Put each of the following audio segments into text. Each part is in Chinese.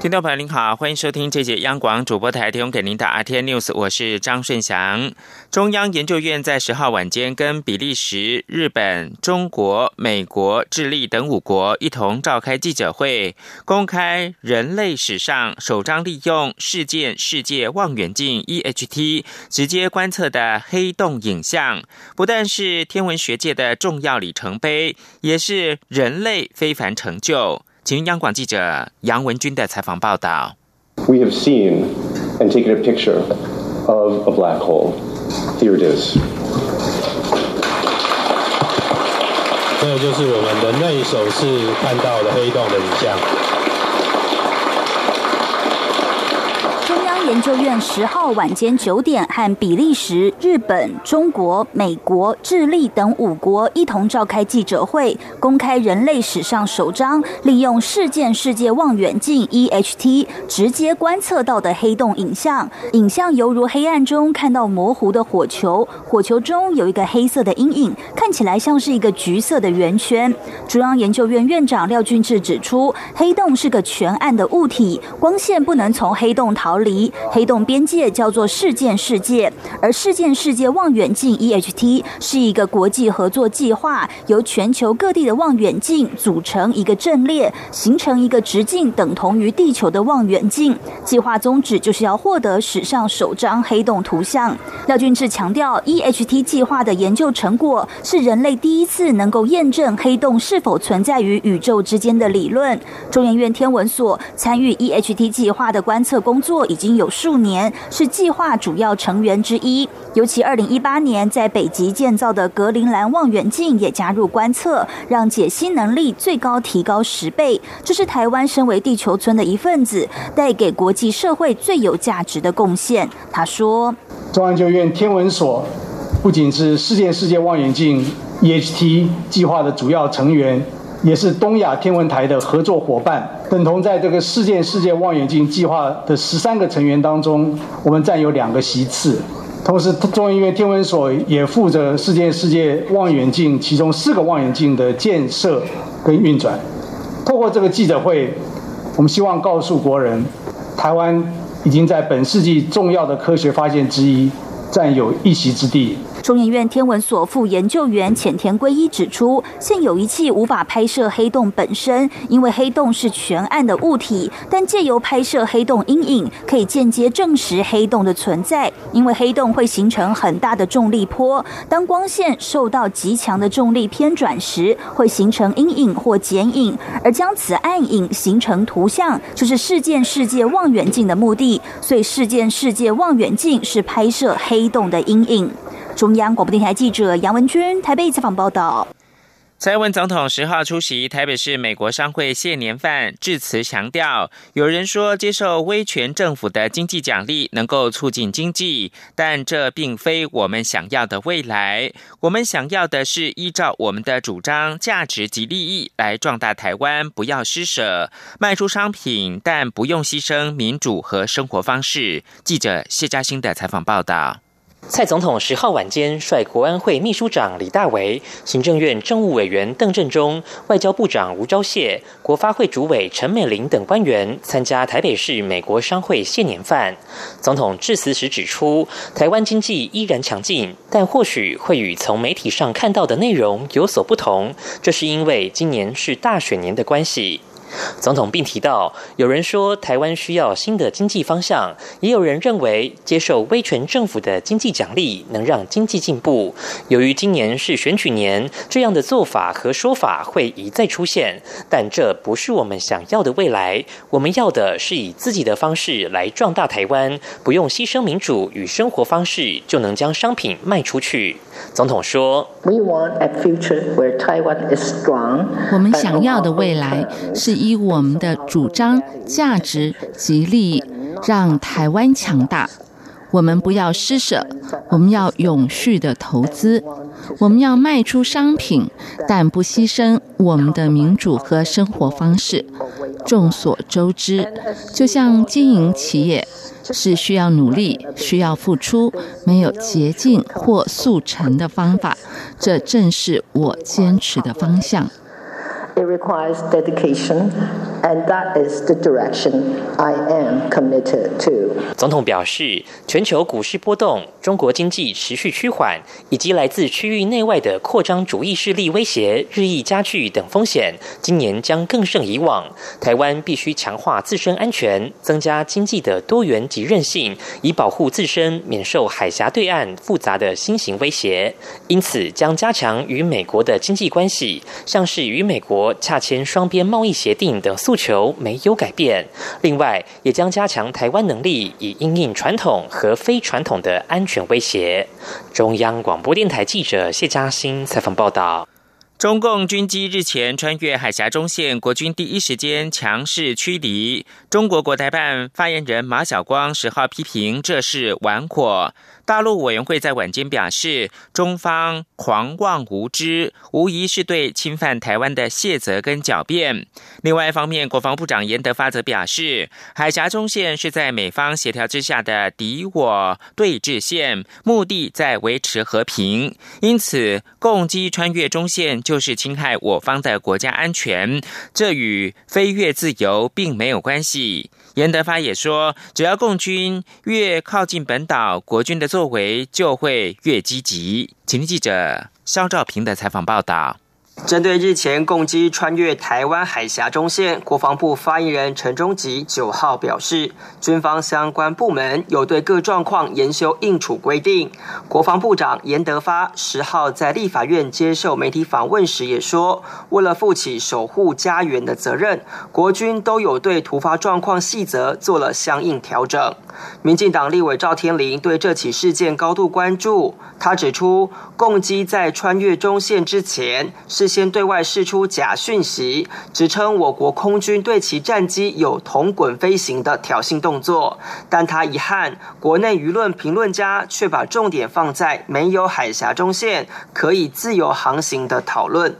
听众朋友您好，欢迎收听这节央广主播台提供给您的 RT News，我是张顺祥。中央研究院在十号晚间跟比利时、日本、中国、美国、智利等五国一同召开记者会，公开人类史上首张利用事件世界望远镜 （EHT） 直接观测的黑洞影像，不但是天文学界的重要里程碑，也是人类非凡成就。请央广记者杨文军的采访报道。We have seen and taken a picture of a black hole. Here it is. 这就是我们人类首次看到的黑洞的影像。研究院十号晚间九点和比利时、日本、中国、美国、智利等五国一同召开记者会，公开人类史上首张利用事件世界望远镜 （EHT） 直接观测到的黑洞影像。影像犹如黑暗中看到模糊的火球，火球中有一个黑色的阴影，看起来像是一个橘色的圆圈。中央研究院院长廖俊志指出，黑洞是个全暗的物体，光线不能从黑洞逃离。黑洞边界叫做事件世界，而事件世界望远镜 （EHT） 是一个国际合作计划，由全球各地的望远镜组成一个阵列，形成一个直径等同于地球的望远镜。计划宗旨就是要获得史上首张黑洞图像。廖俊志强调，EHT 计划的研究成果是人类第一次能够验证黑洞是否存在于宇宙之间的理论。中研院天文所参与 EHT 计划的观测工作已经有。数年是计划主要成员之一，尤其二零一八年在北极建造的格陵兰望远镜也加入观测，让解析能力最高提高十倍。这是台湾身为地球村的一份子，带给国际社会最有价值的贡献。他说：“中央研究院天文所不仅是世界世界望远镜 （EHT） 计划的主要成员。”也是东亚天文台的合作伙伴，等同在这个世界世界望远镜计划的十三个成员当中，我们占有两个席次。同时，中央院天文所也负责世界世界望远镜其中四个望远镜的建设跟运转。透过这个记者会，我们希望告诉国人，台湾已经在本世纪重要的科学发现之一占有一席之地。中研院天文所副研究员浅田圭一指出，现有仪器无法拍摄黑洞本身，因为黑洞是全暗的物体。但借由拍摄黑洞阴影，可以间接证实黑洞的存在。因为黑洞会形成很大的重力波，当光线受到极强的重力偏转时，会形成阴影或剪影，而将此暗影形成图像，就是事件世界望远镜的目的。所以，事件世界望远镜是拍摄黑洞的阴影。中央广播电台记者杨文君台北采访报道。蔡英文总统十号出席台北市美国商会谢年饭致辞，强调：有人说接受威权政府的经济奖励能够促进经济，但这并非我们想要的未来。我们想要的是依照我们的主张、价值及利益来壮大台湾，不要施舍，卖出商品，但不用牺牲民主和生活方式。记者谢嘉欣的采访报道。蔡总统十号晚间率国安会秘书长李大为、行政院政务委员邓振中、外交部长吴钊燮、国发会主委陈美玲等官员参加台北市美国商会谢年饭。总统致辞时指出，台湾经济依然强劲，但或许会与从媒体上看到的内容有所不同，这是因为今年是大选年的关系。总统并提到，有人说台湾需要新的经济方向，也有人认为接受威权政府的经济奖励能让经济进步。由于今年是选举年，这样的做法和说法会一再出现，但这不是我们想要的未来。我们要的是以自己的方式来壮大台湾，不用牺牲民主与生活方式就能将商品卖出去。总统说：“We want a future where Taiwan is strong。”我们想要的未来是以我们的主张、价值及利益让台湾强大。我们不要施舍，我们要永续的投资。我们要卖出商品，但不牺牲我们的民主和生活方式。众所周知，就像经营企业是需要努力、需要付出，没有捷径或速成的方法。这正是我坚持的方向。It requires dedication, and that is the direction I am committed to. 总统表示，全球股市波动、中国经济持续趋缓，以及来自区域内外的扩张主义势力威胁日益加剧等风险，今年将更胜以往。台湾必须强化自身安全，增加经济的多元及韧性，以保护自身免受海峡对岸复杂的新型威胁。因此，将加强与美国的经济关系，像是与美国。洽签双边贸易协定等诉求没有改变。另外，也将加强台湾能力，以应应传统和非传统的安全威胁。中央广播电台记者谢嘉欣采访报道。中共军机日前穿越海峡中线，国军第一时间强势驱离。中国国台办发言人马晓光十号批评这是玩火。大陆委员会在晚间表示，中方狂妄无知，无疑是对侵犯台湾的卸责跟狡辩。另外一方面，国防部长严德发则表示，海峡中线是在美方协调之下的敌我对峙线，目的在维持和平，因此共机穿越中线就是侵害我方的国家安全，这与飞越自由并没有关系。严德发也说，只要共军越靠近本岛，国军的作为就会越积极。请听记者肖兆平的采访报道。针对日前共机穿越台湾海峡中线，国防部发言人陈忠吉九号表示，军方相关部门有对各状况研修应处规定。国防部长严德发十号在立法院接受媒体访问时也说，为了负起守护家园的责任，国军都有对突发状况细则做了相应调整。民进党立委赵天麟对这起事件高度关注，他指出，共机在穿越中线之前事。先对外释出假讯息，指称我国空军对其战机有同滚飞行的挑衅动作，但他遗憾，国内舆论评论家却把重点放在没有海峡中线可以自由航行的讨论。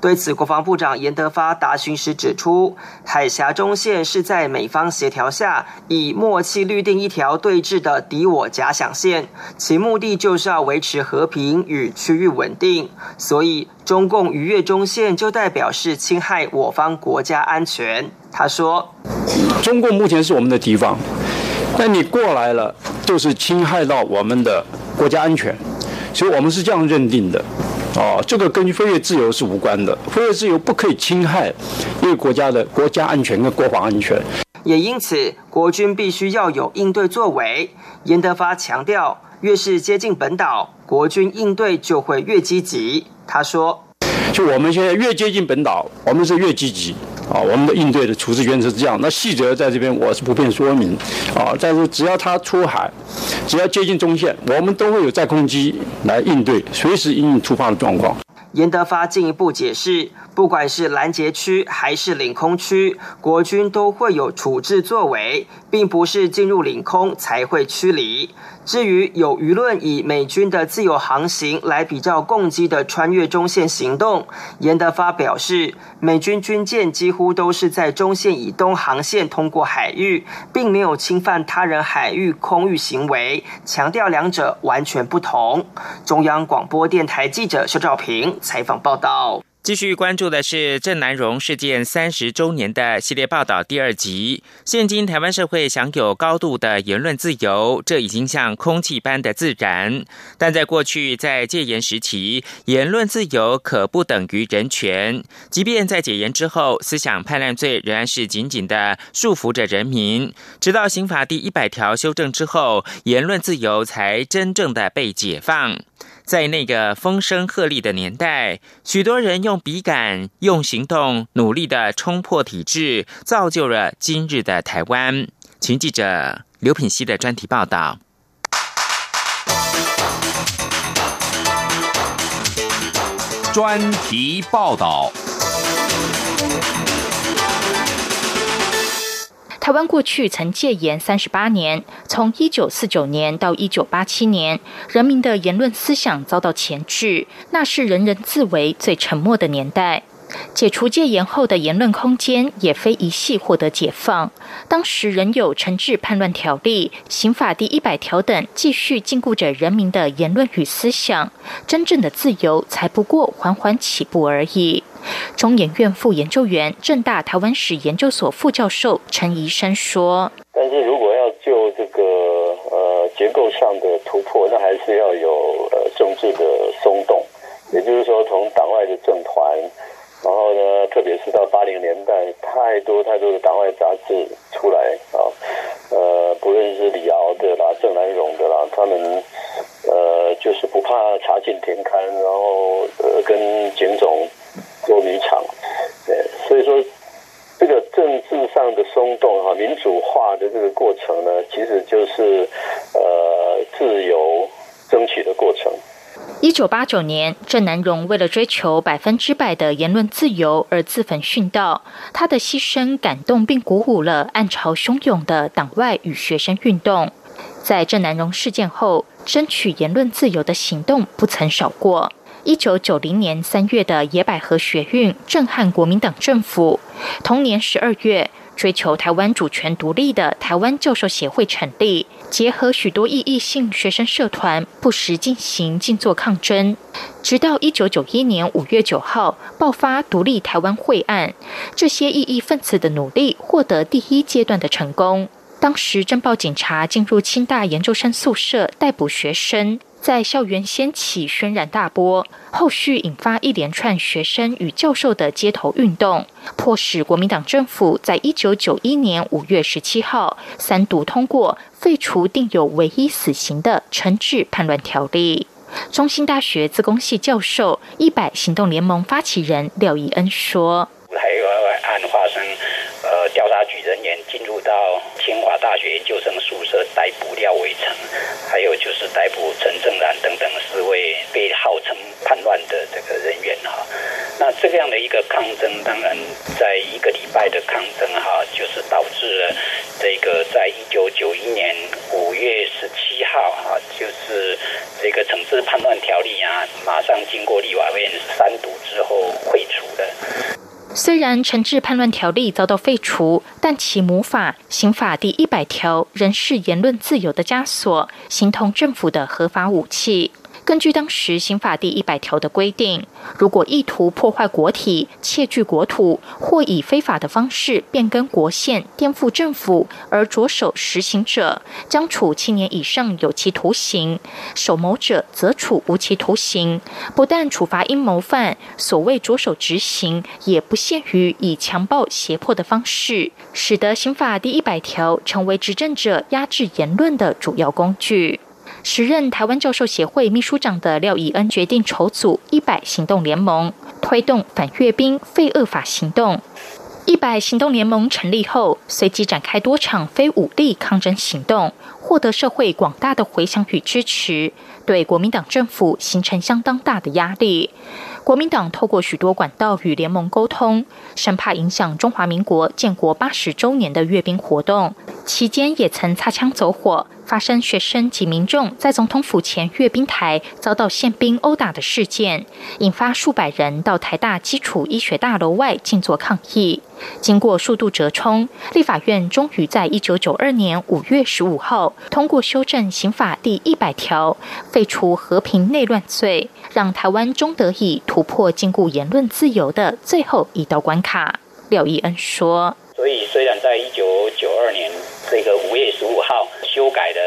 对此，国防部长严德发答询时指出，海峡中线是在美方协调下以默契律定一条对峙的敌我假想线，其目的就是要维持和平与区域稳定，所以。中共逾越中线，就代表是侵害我方国家安全。他说：“中共目前是我们的敌方，但你过来了，就是侵害到我们的国家安全，所以我们是这样认定的。哦，这个跟飞跃自由是无关的，飞跃自由不可以侵害一个国家的国家安全跟国防安全。也因此，国军必须要有应对作为。”严德发强调，越是接近本岛，国军应对就会越积极。他说：“就我们现在越接近本岛，我们是越积极啊。我们的应对的处置原则是这样。那细则在这边我是不便说明啊。但是只要他出海，只要接近中线，我们都会有在空机来应对，随时应突发的状况。”严德发进一步解释，不管是拦截区还是领空区，国军都会有处置作为，并不是进入领空才会驱离。至于有舆论以美军的自由航行来比较共机的穿越中线行动，严德发表示，美军军舰几乎都是在中线以东航线通过海域，并没有侵犯他人海域空域行为，强调两者完全不同。中央广播电台记者肖兆平采访报道。继续关注的是郑南荣事件三十周年的系列报道第二集。现今台湾社会享有高度的言论自由，这已经像空气般的自然。但在过去，在戒严时期，言论自由可不等于人权。即便在解严之后，思想叛乱罪仍然是紧紧的束缚着人民。直到刑法第一百条修正之后，言论自由才真正的被解放。在那个风声鹤唳的年代，许多人用笔杆、用行动，努力的冲破体制，造就了今日的台湾。请记者刘品熙的专题报道。专题报道。台湾过去曾戒严三十八年，从一九四九年到一九八七年，人民的言论思想遭到钳制，那是人人自危、最沉默的年代。解除戒严后的言论空间也非一系获得解放。当时仍有惩治叛乱条例、刑法第一百条等，继续禁锢着人民的言论与思想。真正的自由，才不过缓缓起步而已。中研院副研究员、正大台湾史研究所副教授陈怡生说：“但是如果要就这个呃结构上的突破，那还是要有呃政治的松动，也就是说，从党外的政团。”然后呢，特别是到八零年代，太多太多的党外杂志出来啊，呃，不论是李敖的啦、郑南榕的啦，他们呃就是不怕查禁停刊，然后呃跟警总捉迷藏，对，所以说这个政治上的松动哈，民主化的这个过程呢，其实就是呃自由。一九八九年，郑南榕为了追求百分之百的言论自由而自焚殉道。他的牺牲感动并鼓舞了暗潮汹涌的党外与学生运动。在郑南榕事件后，争取言论自由的行动不曾少过。一九九零年三月的野百合学运震撼国民党政府。同年十二月。追求台湾主权独立的台湾教授协会成立，结合许多异议性学生社团，不时进行静坐抗争。直到一九九一年五月九号爆发独立台湾会案，这些异议分子的努力获得第一阶段的成功。当时侦报警察进入清大研究生宿舍逮捕学生。在校园掀起轩然大波，后续引发一连串学生与教授的街头运动，迫使国民党政府在一九九一年五月十七号三读通过废除定有唯一死刑的惩治叛乱条例。中兴大学自工系教授、一百行动联盟发起人廖以恩说：“还有案发生。”呃，调查局人员进入到清华大学研究生宿舍逮捕廖伟成，还有就是逮捕陈正然等等四位被号称叛乱的这个人员哈。那这样的一个抗争，当然在一个礼拜的抗争哈，就是导致了这个在一九九一年五月十七号哈，就是这个惩治叛乱条例啊，马上经过立法院三读之后废除的。虽然惩治叛乱条例遭到废除，但其母法刑法第一百条仍是言论自由的枷锁，形同政府的合法武器。根据当时刑法第一百条的规定，如果意图破坏国体、窃据国土，或以非法的方式变更国宪、颠覆政府而着手实行者，将处七年以上有期徒刑；首谋者则处无期徒刑。不但处罚阴谋犯，所谓着手执行，也不限于以强暴胁迫的方式，使得刑法第一百条成为执政者压制言论的主要工具。时任台湾教授协会秘书长的廖以恩决定筹组“一百行动联盟”，推动反阅兵废恶法行动。一百行动联盟成立后，随即展开多场非武力抗争行动，获得社会广大的回响与支持，对国民党政府形成相当大的压力。国民党透过许多管道与联盟沟通，生怕影响中华民国建国八十周年的阅兵活动。期间也曾擦枪走火，发生学生及民众在总统府前阅兵台遭到宪兵殴打的事件，引发数百人到台大基础医学大楼外静坐抗议。经过数度折冲，立法院终于在一九九二年五月十五号通过修正刑法第一百条，废除和平内乱罪，让台湾终得以突破禁锢言论自由的最后一道关卡。廖义恩说：“所以虽然在一九九二年这个五月十五号修改的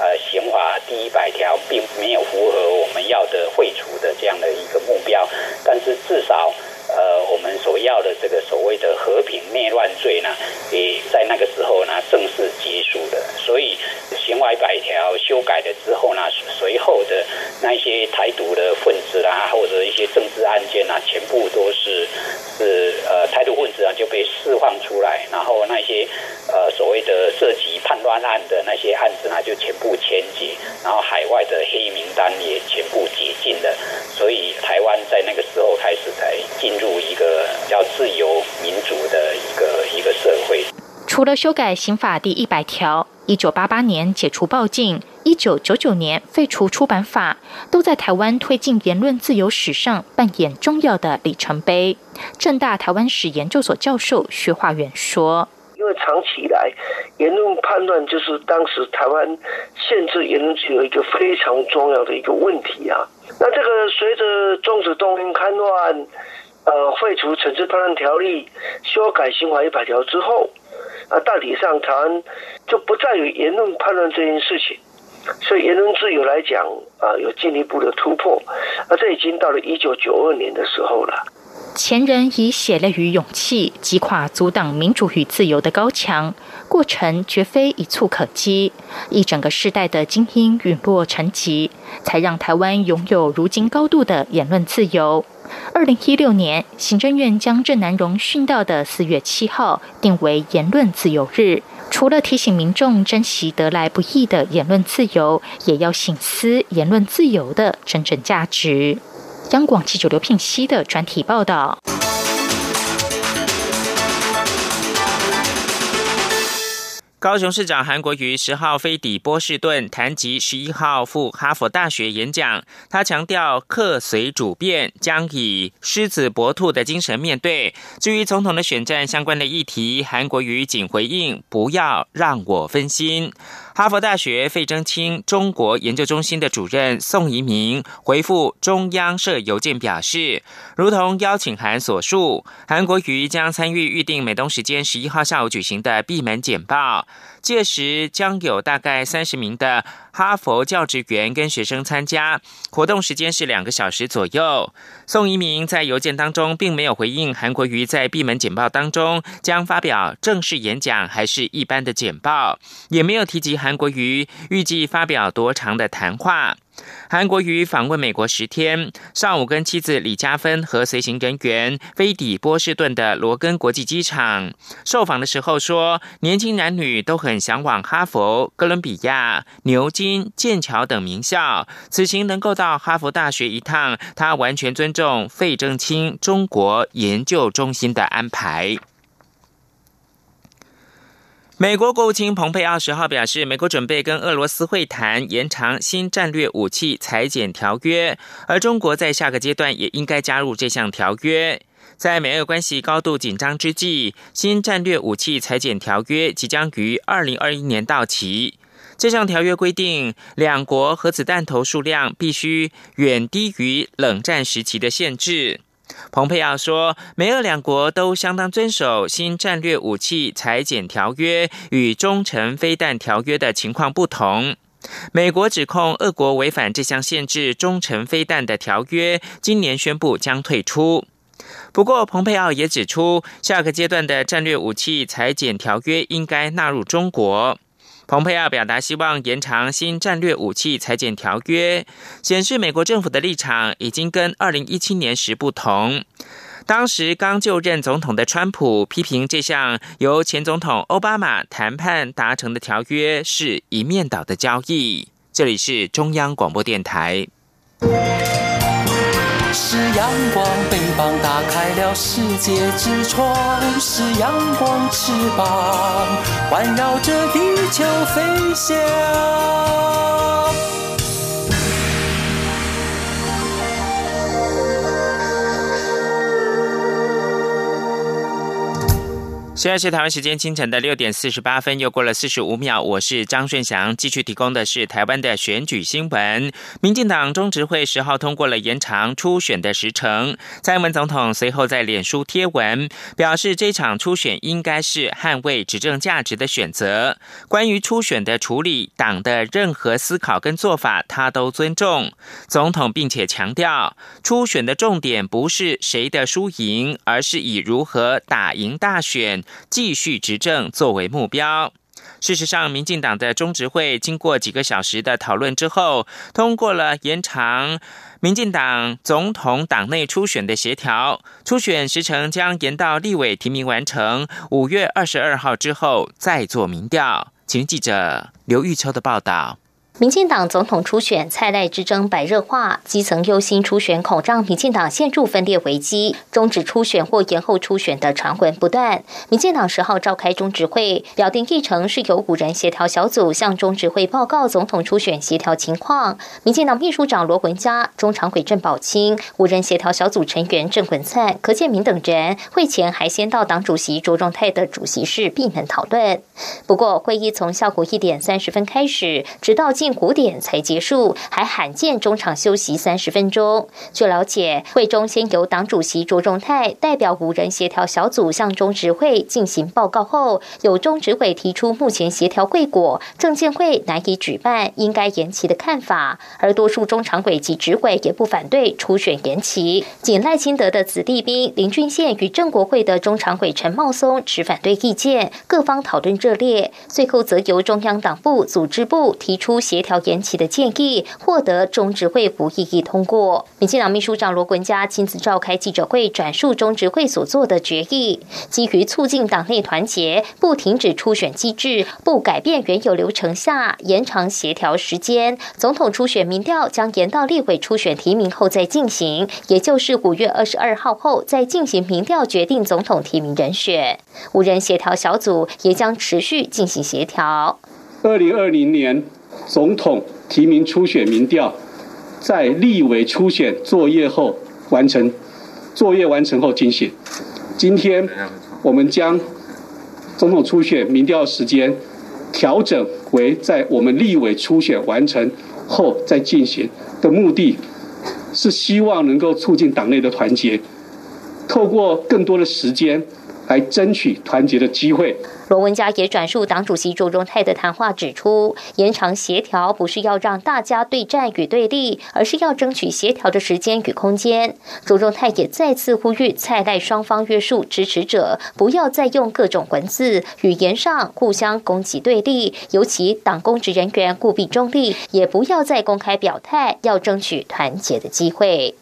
呃刑法第一百条，并没有符合我们要的废除的这样的一个目标，但是至少。”我们所要的这个所谓的和平内乱罪呢，也在那个时候呢正式结束了。所以刑法百条修改了之后呢，随后的那些台独的分子啦，或者一些政治案件啊，全部都是是呃台独分子啊就被释放出来，然后那些呃所谓的涉及叛乱案的那些案子呢，就全部迁解，然后海外的黑名单也全部解禁了。所以台湾在那个时候开始才进入。入一个比较自由民主的一个一个社会。除了修改刑法第一百条，一九八八年解除报禁，一九九九年废除出版法，都在台湾推进言论自由史上扮演重要的里程碑。正大台湾史研究所教授薛化远说：“因为长期以来，言论判断就是当时台湾限制言论自由一个非常重要的一个问题啊。那这个随着中止动员戡乱，呃，废除惩治判断条例，修改刑法一百条之后。”啊，大体上台湾就不再有言论判断这件事情，所以言论自由来讲啊，有进一步的突破。啊，这已经到了一九九二年的时候了。前人以血泪与勇气击垮阻挡民主与自由的高墙，过程绝非一蹴可及。一整个世代的精英陨落成疾，才让台湾拥有如今高度的言论自由。二零一六年，行政院将郑南荣殉道的四月七号定为言论自由日。除了提醒民众珍惜得来不易的言论自由，也要醒思言论自由的真正价值。央广记者刘聘熙的专题报道。高雄市长韩国瑜十号飞抵波士顿，谈及十一号赴哈佛大学演讲。他强调，客随主便，将以狮子搏兔的精神面对。至于总统的选战相关的议题，韩国瑜仅回应：“不要让我分心。”哈佛大学费正清中国研究中心的主任宋怡明回复中央社邮件表示，如同邀请函所述，韩国瑜将参与预定美东时间十一号下午举行的闭门简报。届时将有大概三十名的哈佛教职员跟学生参加，活动时间是两个小时左右。宋一鸣在邮件当中并没有回应韩国瑜在闭门简报当中将发表正式演讲还是一般的简报，也没有提及韩国瑜预计发表多长的谈话。韩国瑜访问美国十天，上午跟妻子李嘉芬和随行人员飞抵波士顿的罗根国际机场。受访的时候说，年轻男女都很向往哈佛、哥伦比亚、牛津、剑桥等名校。此行能够到哈佛大学一趟，他完全尊重费正清中国研究中心的安排。美国国务卿蓬佩奥十号表示，美国准备跟俄罗斯会谈延长新战略武器裁减条约，而中国在下个阶段也应该加入这项条约。在美俄关系高度紧张之际，新战略武器裁减条约即将于二零二一年到期。这项条约规定，两国核子弹头数量必须远低于冷战时期的限制。蓬佩奥说，美俄两国都相当遵守新战略武器裁减条约与中程飞弹条约的情况不同。美国指控俄国违反这项限制中程飞弹的条约，今年宣布将退出。不过，蓬佩奥也指出，下个阶段的战略武器裁减条约应该纳入中国。蓬佩奥表达希望延长新战略武器裁减条约，显示美国政府的立场已经跟二零一七年时不同。当时刚就任总统的川普批评这项由前总统奥巴马谈判达成的条约是一面倒的交易。这里是中央广播电台。是阳光，翅膀打开了世界之窗；是阳光，翅膀环绕着地球飞翔。现在是台湾时间清晨的六点四十八分，又过了四十五秒。我是张顺祥，继续提供的是台湾的选举新闻。民进党中执会十号通过了延长初选的时程。蔡英文总统随后在脸书贴文表示，这场初选应该是捍卫执政价值的选择。关于初选的处理，党的任何思考跟做法，他都尊重。总统并且强调，初选的重点不是谁的输赢，而是以如何打赢大选。继续执政作为目标。事实上，民进党的中执会经过几个小时的讨论之后，通过了延长民进党总统党内初选的协调。初选时程将延到立委提名完成五月二十二号之后再做民调。请记者刘玉秋的报道。民进党总统初选蔡赖之争白热化，基层忧心初选恐让民进党陷入分裂危机，终止初选或延后初选的传闻不断。民进党十号召开中执会，表定议程是由五人协调小组向中执会报告总统初选协调情况。民进党秘书长罗文嘉、中常委郑宝清、五人协调小组成员郑文灿、柯建明等人会前还先到党主席卓荣泰的主席室闭门讨论。不过，会议从下午一点三十分开始，直到近五点才结束，还罕见中场休息三十分钟。据了解，会中先由党主席卓荣泰代表五人协调小组向中执会进行报告后，有中执委提出目前协调会果，证监会难以举办，应该延期的看法。而多数中常委及执委也不反对初选延期，仅赖清德的子弟兵林俊宪与郑国会的中常委陈茂松持反对意见，各方讨论热烈。最后则由中央党部组织部提出协调延。期的建议获得中执会不异议通过。民进党秘书长罗文嘉亲自召开记者会，转述中执会所做的决议。基于促进党内团结，不停止初选机制，不改变原有流程下，延长协调时间。总统初选民调将延到立委初选提名后再进行，也就是五月二十二号后再进行民调，决定总统提名人选。五人协调小组也将持续进行协调。二零二零年。总统提名初选民调，在立委初选作业后完成，作业完成后进行。今天我们将总统初选民调时间调整为在我们立委初选完成后再进行的目的，是希望能够促进党内的团结，透过更多的时间。来争取团结的机会。罗文佳也转述党主席卓荣泰的谈话，指出延长协调不是要让大家对战与对立，而是要争取协调的时间与空间。卓荣泰也再次呼吁蔡赖双方约束支持者，不要再用各种文字语言上互相攻击对立，尤其党公职人员务必中立，也不要再公开表态，要争取团结的机会。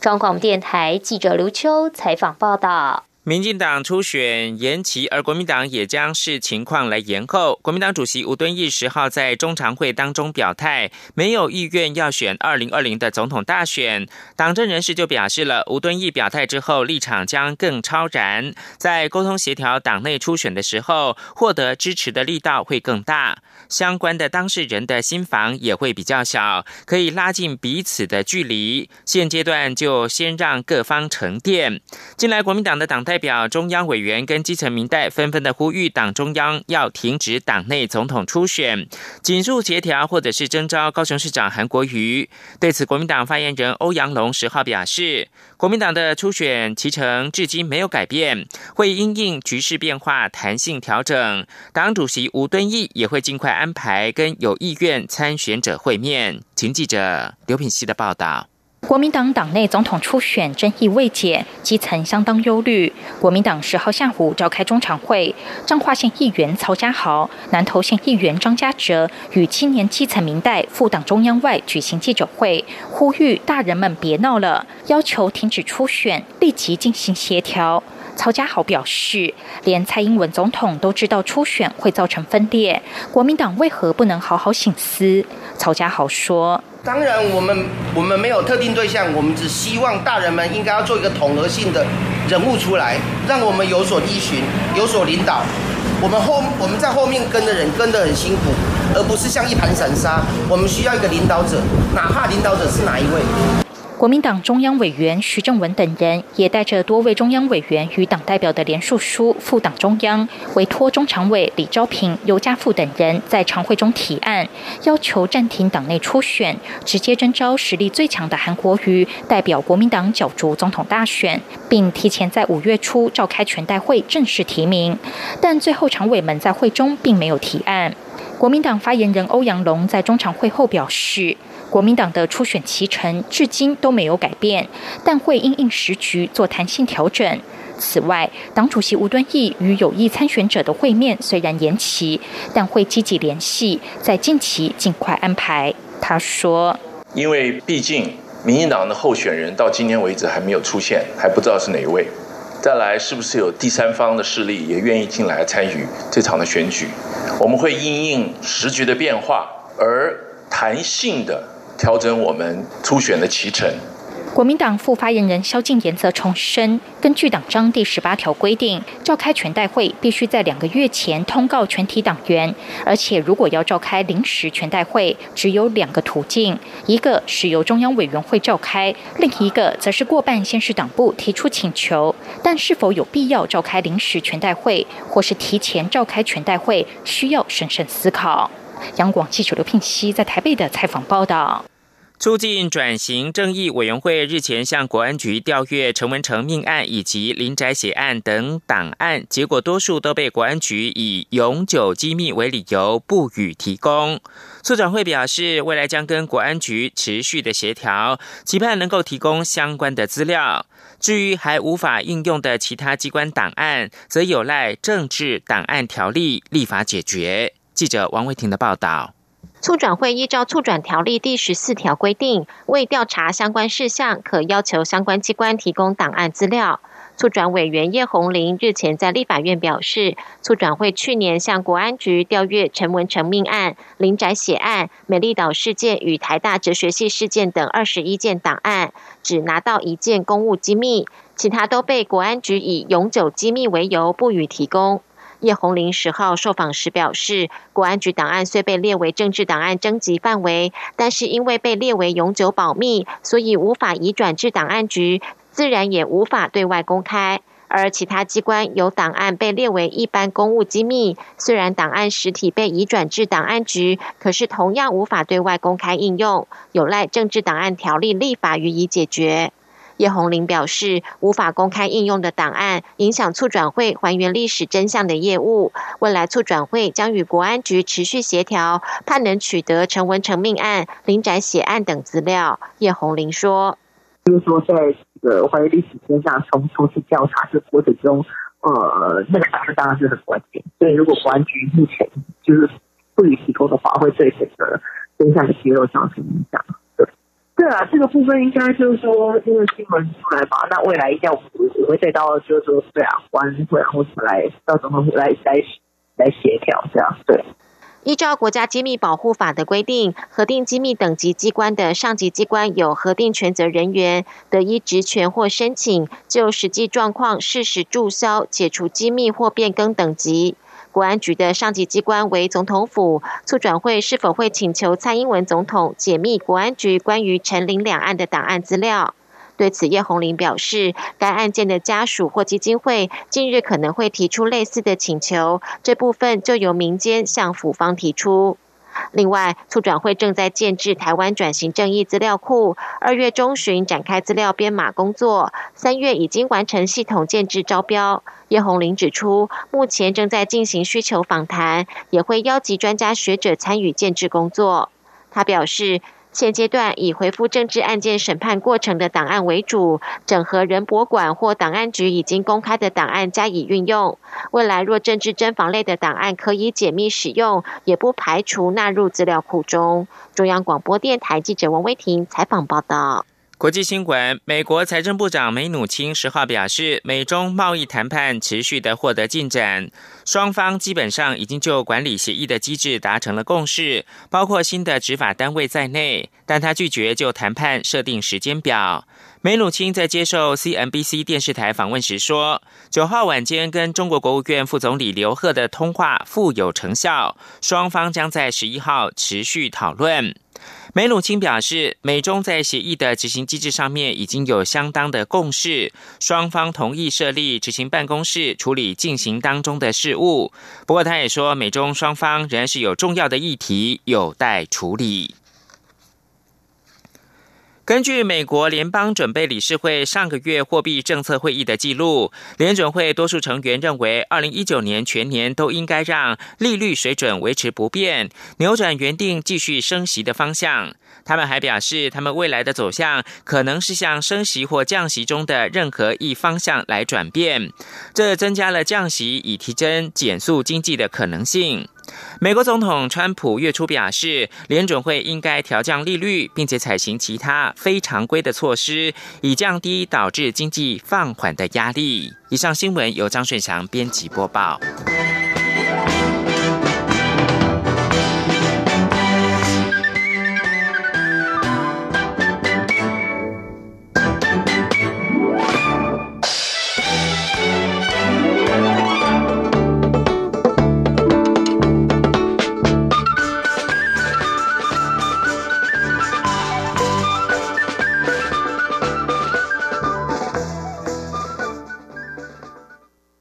中广电台记者刘秋采访报道。民进党初选延期，而国民党也将视情况来延后。国民党主席吴敦义十号在中常会当中表态，没有意愿要选二零二零的总统大选。党政人士就表示了，吴敦义表态之后，立场将更超然，在沟通协调党内初选的时候，获得支持的力道会更大。相关的当事人的心房也会比较小，可以拉近彼此的距离。现阶段就先让各方沉淀。近来国民党的党代。表中央委员跟基层民代纷纷的呼吁，党中央要停止党内总统初选，紧速协调或者是征召高雄市长韩国瑜。对此，国民党发言人欧阳龙十号表示，国民党的初选其程至今没有改变，会因应局势变化弹性调整。党主席吴敦义也会尽快安排跟有意愿参选者会面。请记者刘品希的报道。国民党党内总统初选争议未解，基层相当忧虑。国民党十号下午召开中常会，彰化县议员曹家豪、南投县议员张家哲与青年基层民代赴党中央外举行记者会，呼吁大人们别闹了，要求停止初选，立即进行协调。曹家豪表示，连蔡英文总统都知道初选会造成分裂，国民党为何不能好好醒思？曹家豪说。当然，我们我们没有特定对象，我们只希望大人们应该要做一个统合性的人物出来，让我们有所依循，有所领导。我们后我们在后面跟的人跟得很辛苦，而不是像一盘散沙。我们需要一个领导者，哪怕领导者是哪一位。国民党中央委员徐正文等人也带着多位中央委员与党代表的联署书赴党中央，委托中常委李昭平、尤家富等人在常会中提案，要求暂停党内初选，直接征召实力最强的韩国瑜代表国民党角逐总统大选，并提前在五月初召开全代会正式提名。但最后常委们在会中并没有提案。国民党发言人欧阳龙在中常会后表示。国民党的初选期程至今都没有改变，但会因应时局做弹性调整。此外，党主席吴敦义与有意参选者的会面虽然延期，但会积极联系，在近期尽快安排。他说：“因为毕竟民进党的候选人到今天为止还没有出现，还不知道是哪一位。再来，是不是有第三方的势力也愿意进来参与这场的选举？我们会因应时局的变化而。”弹性的调整我们初选的期程。国民党副发言人萧敬言则重申，根据党章第十八条规定，召开全代会必须在两个月前通告全体党员，而且如果要召开临时全代会，只有两个途径：一个是由中央委员会召开，另一个则是过半先是党部提出请求。但是否有必要召开临时全代会，或是提前召开全代会，需要审慎思考。央广记者刘聘熙在台北的采访报道。促进转型正义委员会日前向国安局调阅陈文成命案以及林宅血案等档案，结果多数都被国安局以永久机密为理由不予提供。促转会表示，未来将跟国安局持续的协调，期盼能够提供相关的资料。至于还无法应用的其他机关档案，则有赖政治档案条例立法解决。记者王维婷的报道。促转会依照促转条例第十四条规定，为调查相关事项，可要求相关机关提供档案资料。促转委员叶红林日前在立法院表示，促转会去年向国安局调阅陈文成命案、林宅血案、美丽岛事件与台大哲学系事件等二十一件档案，只拿到一件公务机密，其他都被国安局以永久机密为由不予提供。叶红林十号受访时表示，国安局档案虽被列为政治档案征集范围，但是因为被列为永久保密，所以无法移转至档案局，自然也无法对外公开。而其他机关有档案被列为一般公务机密，虽然档案实体被移转至档案局，可是同样无法对外公开应用，有赖政治档案条例立法予以解决。叶红林表示，无法公开应用的档案，影响促转会还原历史真相的业务。未来促转会将与国安局持续协调，盼能取得陈文成命案、林宅血案等资料。叶红林说：“就是说，在这个还原历史真相、从从事调查这过程中，呃，那个档案当然是很关键。所以，如果国安局目前就是不予提供的话，会对整个真相的揭露造成影响。”对啊，这个部分应该就是说，因为新闻出来嘛，那未来一定要我会再到，就是说，对啊，国安会或什么来到总统府来来来协调，这样对。依照国家机密保护法的规定，核定机密等级机关的上级机关有核定权责人员，得依职权或申请，就实际状况适时注销、解除机密或变更等级。国安局的上级机关为总统府，促转会是否会请求蔡英文总统解密国安局关于陈林两岸的档案资料？对此，叶红林表示，该案件的家属或基金会近日可能会提出类似的请求，这部分就由民间向府方提出。另外，促转会正在建制台湾转型正义资料库，二月中旬展开资料编码工作，三月已经完成系统建制招标。叶红林指出，目前正在进行需求访谈，也会邀集专家学者参与建制工作。他表示。现阶段以回复政治案件审判过程的档案为主，整合人博馆或档案局已经公开的档案加以运用。未来若政治侦防类的档案可以解密使用，也不排除纳入资料库中。中央广播电台记者王威婷采访报道。国际新闻：美国财政部长梅努钦十号表示，美中贸易谈判持续的获得进展，双方基本上已经就管理协议的机制达成了共识，包括新的执法单位在内。但他拒绝就谈判设定时间表。梅努钦在接受 CNBC 电视台访问时说，九号晚间跟中国国务院副总理刘鹤的通话富有成效，双方将在十一号持续讨论。梅鲁钦表示，美中在协议的执行机制上面已经有相当的共识，双方同意设立执行办公室处理进行当中的事务。不过，他也说，美中双方仍然是有重要的议题有待处理。根据美国联邦准备理事会上个月货币政策会议的记录，联准会多数成员认为，二零一九年全年都应该让利率水准维持不变，扭转原定继续升息的方向。他们还表示，他们未来的走向可能是向升息或降息中的任何一方向来转变，这增加了降息以提升减速经济的可能性。美国总统川普月初表示，联准会应该调降利率，并且采行其他非常规的措施，以降低导致经济放缓的压力。以上新闻由张顺祥编辑播报。